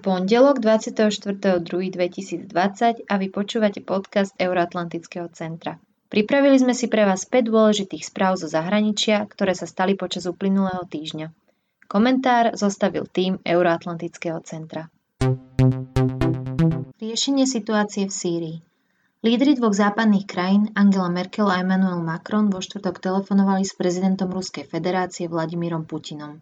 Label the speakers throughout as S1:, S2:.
S1: pondelok 24.2.2020 a vy počúvate podcast Euroatlantického centra. Pripravili sme si pre vás 5 dôležitých správ zo zahraničia, ktoré sa stali počas uplynulého týždňa. Komentár zostavil tým Euroatlantického centra. Riešenie situácie v Sýrii Lídri dvoch západných krajín, Angela Merkel a Emmanuel Macron, vo štvrtok telefonovali s prezidentom Ruskej federácie Vladimírom Putinom.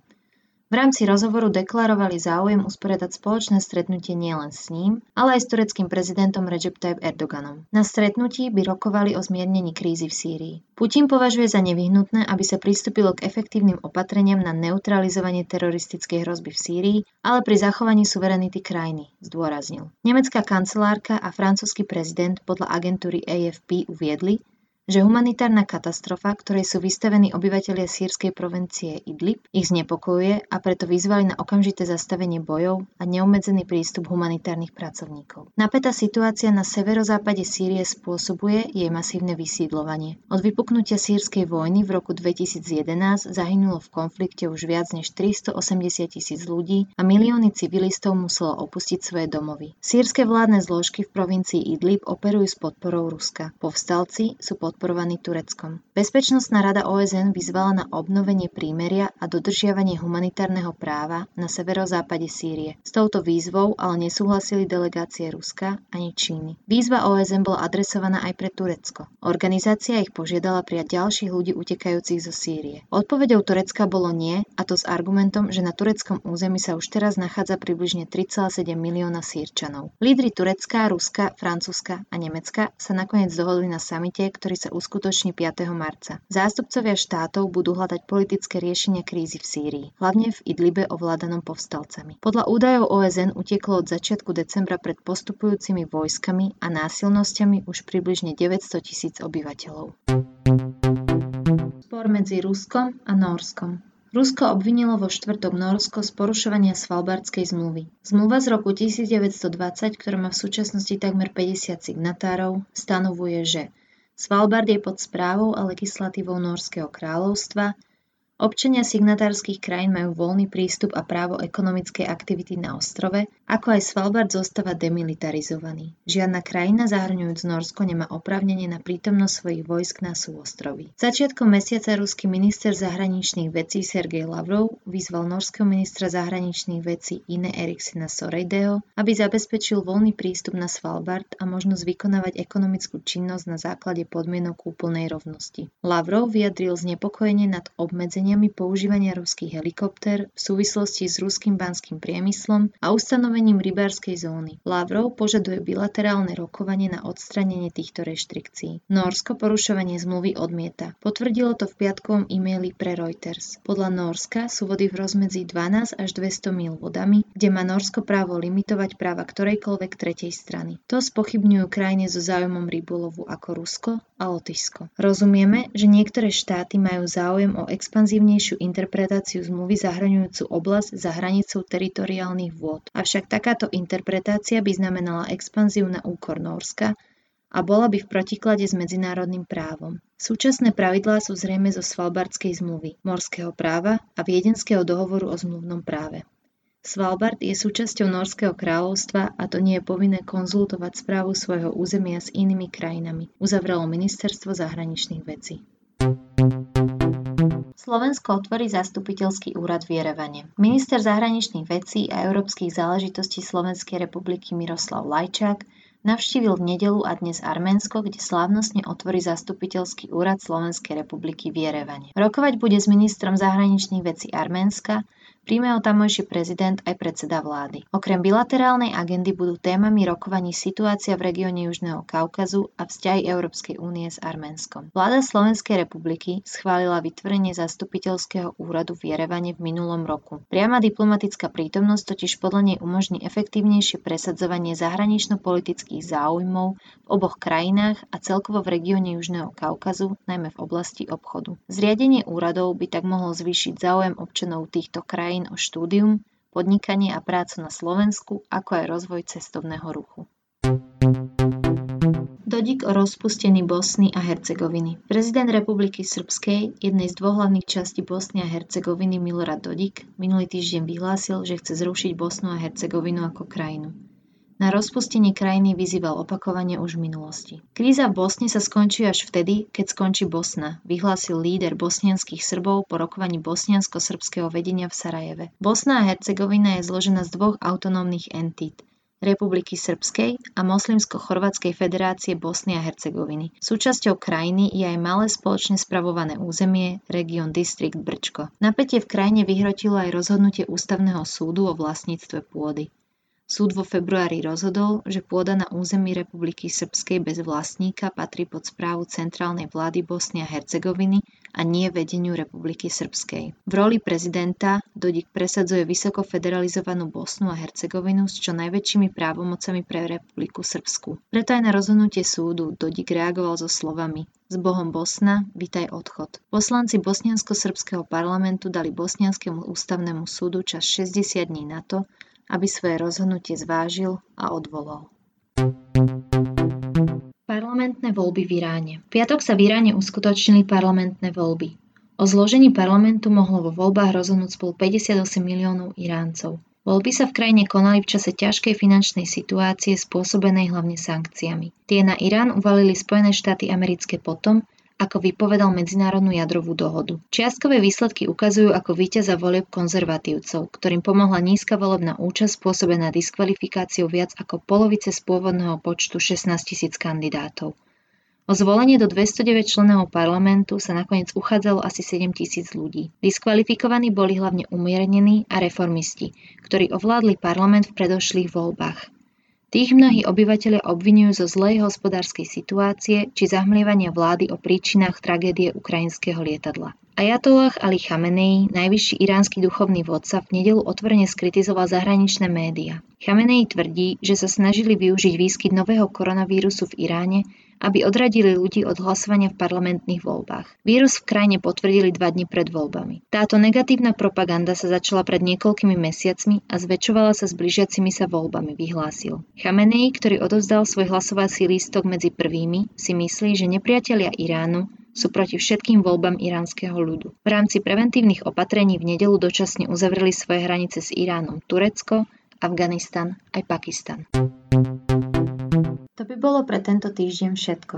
S1: V rámci rozhovoru deklarovali záujem usporiadať spoločné stretnutie nielen s ním, ale aj s tureckým prezidentom Recep Tayyip Erdoganom. Na stretnutí by rokovali o zmiernení krízy v Sýrii. Putin považuje za nevyhnutné, aby sa pristúpilo k efektívnym opatreniam na neutralizovanie teroristickej hrozby v Sýrii, ale pri zachovaní suverenity krajiny, zdôraznil. Nemecká kancelárka a francúzsky prezident podľa agentúry AFP uviedli, že humanitárna katastrofa, ktorej sú vystavení obyvatelia sírskej provincie Idlib, ich znepokojuje a preto vyzvali na okamžité zastavenie bojov a neobmedzený prístup humanitárnych pracovníkov. Napätá situácia na severozápade Sýrie spôsobuje jej masívne vysídlovanie. Od vypuknutia sírskej vojny v roku 2011 zahynulo v konflikte už viac než 380 tisíc ľudí a milióny civilistov muselo opustiť svoje domovy. Sírske vládne zložky v provincii Idlib operujú s podporou Ruska. Povstalci sú pod podporovaný Tureckom. Bezpečnostná rada OSN vyzvala na obnovenie prímeria a dodržiavanie humanitárneho práva na severozápade Sýrie. S touto výzvou ale nesúhlasili delegácie Ruska ani Číny. Výzva OSN bola adresovaná aj pre Turecko. Organizácia ich požiadala prijať ďalších ľudí utekajúcich zo Sýrie. Odpovedou Turecka bolo nie, a to s argumentom, že na tureckom území sa už teraz nachádza približne 3,7 milióna Sýrčanov. Lídry Turecka, Ruska, Francúzska a Nemecka sa nakoniec dohodli na samite, ktorý sa sa uskutoční 5. marca. Zástupcovia štátov budú hľadať politické riešenia krízy v Sýrii, hlavne v Idlibe ovládanom povstalcami. Podľa údajov OSN utieklo od začiatku decembra pred postupujúcimi vojskami a násilnosťami už približne 900 tisíc obyvateľov. Spor medzi Ruskom a Norskom Rusko obvinilo vo štvrtok Norsko z porušovania Svalbardskej zmluvy. Zmluva z roku 1920, ktorá má v súčasnosti takmer 50 signatárov, stanovuje, že Svalbard je pod správou a legislatívou Norského kráľovstva. Občania signatárskych krajín majú voľný prístup a právo ekonomickej aktivity na ostrove, ako aj Svalbard zostáva demilitarizovaný. Žiadna krajina zahrňujúc Norsko nemá oprávnenie na prítomnosť svojich vojsk na súostroví. Začiatkom mesiaca ruský minister zahraničných vecí Sergej Lavrov vyzval norského ministra zahraničných vecí Ine Eriksena Sorejdeho, aby zabezpečil voľný prístup na Svalbard a možnosť vykonávať ekonomickú činnosť na základe podmienok úplnej rovnosti. Lavrov vyjadril znepokojenie nad obmedzeniami používania ruských helikoptér v súvislosti s ruským banským priemyslom a ustanovením rybárskej zóny. Lavrov požaduje bilaterálne rokovanie na odstranenie týchto reštrikcií. Norsko porušovanie zmluvy odmieta. Potvrdilo to v piatkovom e-maili pre Reuters. Podľa Norska sú vody v rozmedzi 12 až 200 mil vodami, kde má Norsko právo limitovať práva ktorejkoľvek tretej strany. To spochybňujú krajine so záujmom rybolovu ako Rusko a Lotyšsko. Rozumieme, že niektoré štáty majú záujem o expanziu extenzívnejšiu interpretáciu zmluvy zahŕňujúcu oblasť za hranicou teritoriálnych vôd. Avšak takáto interpretácia by znamenala expanziu na úkor Norska a bola by v protiklade s medzinárodným právom. Súčasné pravidlá sú zrejme zo Svalbardskej zmluvy, morského práva a Viedenského dohovoru o zmluvnom práve. Svalbard je súčasťou Norského kráľovstva a to nie je povinné konzultovať správu svojho územia s inými krajinami, uzavrelo Ministerstvo zahraničných vecí. Slovensko otvorí zastupiteľský úrad v Jerevane. Minister zahraničných vecí a európskych záležitostí Slovenskej republiky Miroslav Lajčák navštívil v nedelu a dnes Arménsko, kde slávnostne otvorí zastupiteľský úrad Slovenskej republiky v Jerevane. Rokovať bude s ministrom zahraničných vecí Arménska, Príjme ho tamojší prezident aj predseda vlády. Okrem bilaterálnej agendy budú témami rokovaní situácia v regióne Južného Kaukazu a vzťahy Európskej únie s Arménskom. Vláda Slovenskej republiky schválila vytvorenie zastupiteľského úradu v Jerevane v minulom roku. Priama diplomatická prítomnosť totiž podľa nej umožní efektívnejšie presadzovanie zahranično-politických záujmov v oboch krajinách a celkovo v regióne Južného Kaukazu, najmä v oblasti obchodu. Zriadenie úradov by tak mohlo zvýšiť záujem občanov týchto krajín krajín o štúdium, podnikanie a prácu na Slovensku, ako aj rozvoj cestovného ruchu. Dodik o rozpustení Bosny a Hercegoviny. Prezident Republiky Srbskej, jednej z dvoch častí Bosny a Hercegoviny Milorad Dodik, minulý týždeň vyhlásil, že chce zrušiť Bosnu a Hercegovinu ako krajinu. Na rozpustenie krajiny vyzýval opakovane už v minulosti. Kríza v Bosne sa skončí až vtedy, keď skončí Bosna, vyhlásil líder bosnianských Srbov po rokovaní bosniansko-srbského vedenia v Sarajeve. Bosna a Hercegovina je zložená z dvoch autonómnych entít – Republiky Srbskej a Moslimsko-chorvátskej federácie Bosny a Hercegoviny. Súčasťou krajiny je aj malé spoločne spravované územie, región Distrikt Brčko. Napätie v krajine vyhrotilo aj rozhodnutie ústavného súdu o vlastníctve pôdy. Súd vo februári rozhodol, že pôda na území Republiky Srbskej bez vlastníka patrí pod správu centrálnej vlády Bosny a Hercegoviny a nie vedeniu Republiky Srbskej. V roli prezidenta Dodik presadzuje vysoko federalizovanú Bosnu a Hercegovinu s čo najväčšími právomocami pre Republiku Srbsku. Preto aj na rozhodnutie súdu Dodik reagoval so slovami s Bohom Bosna, vitaj odchod. Poslanci bosniansko-srbského parlamentu dali bosnianskému ústavnému súdu čas 60 dní na to, aby svoje rozhodnutie zvážil a odvolal. Parlamentné voľby v Iráne. V piatok sa v Iráne uskutočnili parlamentné voľby. O zložení parlamentu mohlo vo voľbách rozhodnúť spolu 58 miliónov Iráncov. Voľby sa v krajine konali v čase ťažkej finančnej situácie spôsobenej hlavne sankciami. Tie na Irán uvalili Spojené štáty americké potom, ako vypovedal medzinárodnú jadrovú dohodu. Čiastkové výsledky ukazujú ako víťaza volieb konzervatívcov, ktorým pomohla nízka volebná účasť spôsobená diskvalifikáciou viac ako polovice z pôvodného počtu 16 tisíc kandidátov. O zvolenie do 209 členov parlamentu sa nakoniec uchádzalo asi 7 tisíc ľudí. Diskvalifikovaní boli hlavne umiernení a reformisti, ktorí ovládli parlament v predošlých voľbách. Tých mnohí obyvateľia obvinujú zo zlej hospodárskej situácie či zahmlievania vlády o príčinách tragédie ukrajinského lietadla. Ajatollah Ali Chamenei, najvyšší iránsky duchovný vodca, v nedelu otvorene skritizoval zahraničné médiá. Chamenei tvrdí, že sa snažili využiť výskyt nového koronavírusu v Iráne aby odradili ľudí od hlasovania v parlamentných voľbách. Vírus v krajine potvrdili dva dni pred voľbami. Táto negatívna propaganda sa začala pred niekoľkými mesiacmi a zväčšovala sa s blížiacimi sa voľbami, vyhlásil. Chamenei, ktorý odovzdal svoj hlasovací lístok medzi prvými, si myslí, že nepriatelia Iránu sú proti všetkým voľbám iránskeho ľudu. V rámci preventívnych opatrení v nedelu dočasne uzavreli svoje hranice s Iránom Turecko, Afganistan aj Pakistan. To by bolo pre tento týždeň všetko.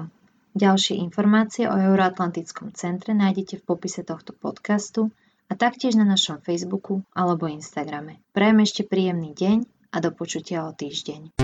S1: Ďalšie informácie o Euroatlantickom centre nájdete v popise tohto podcastu a taktiež na našom Facebooku alebo Instagrame. Prajem ešte príjemný deň a do počutia o týždeň.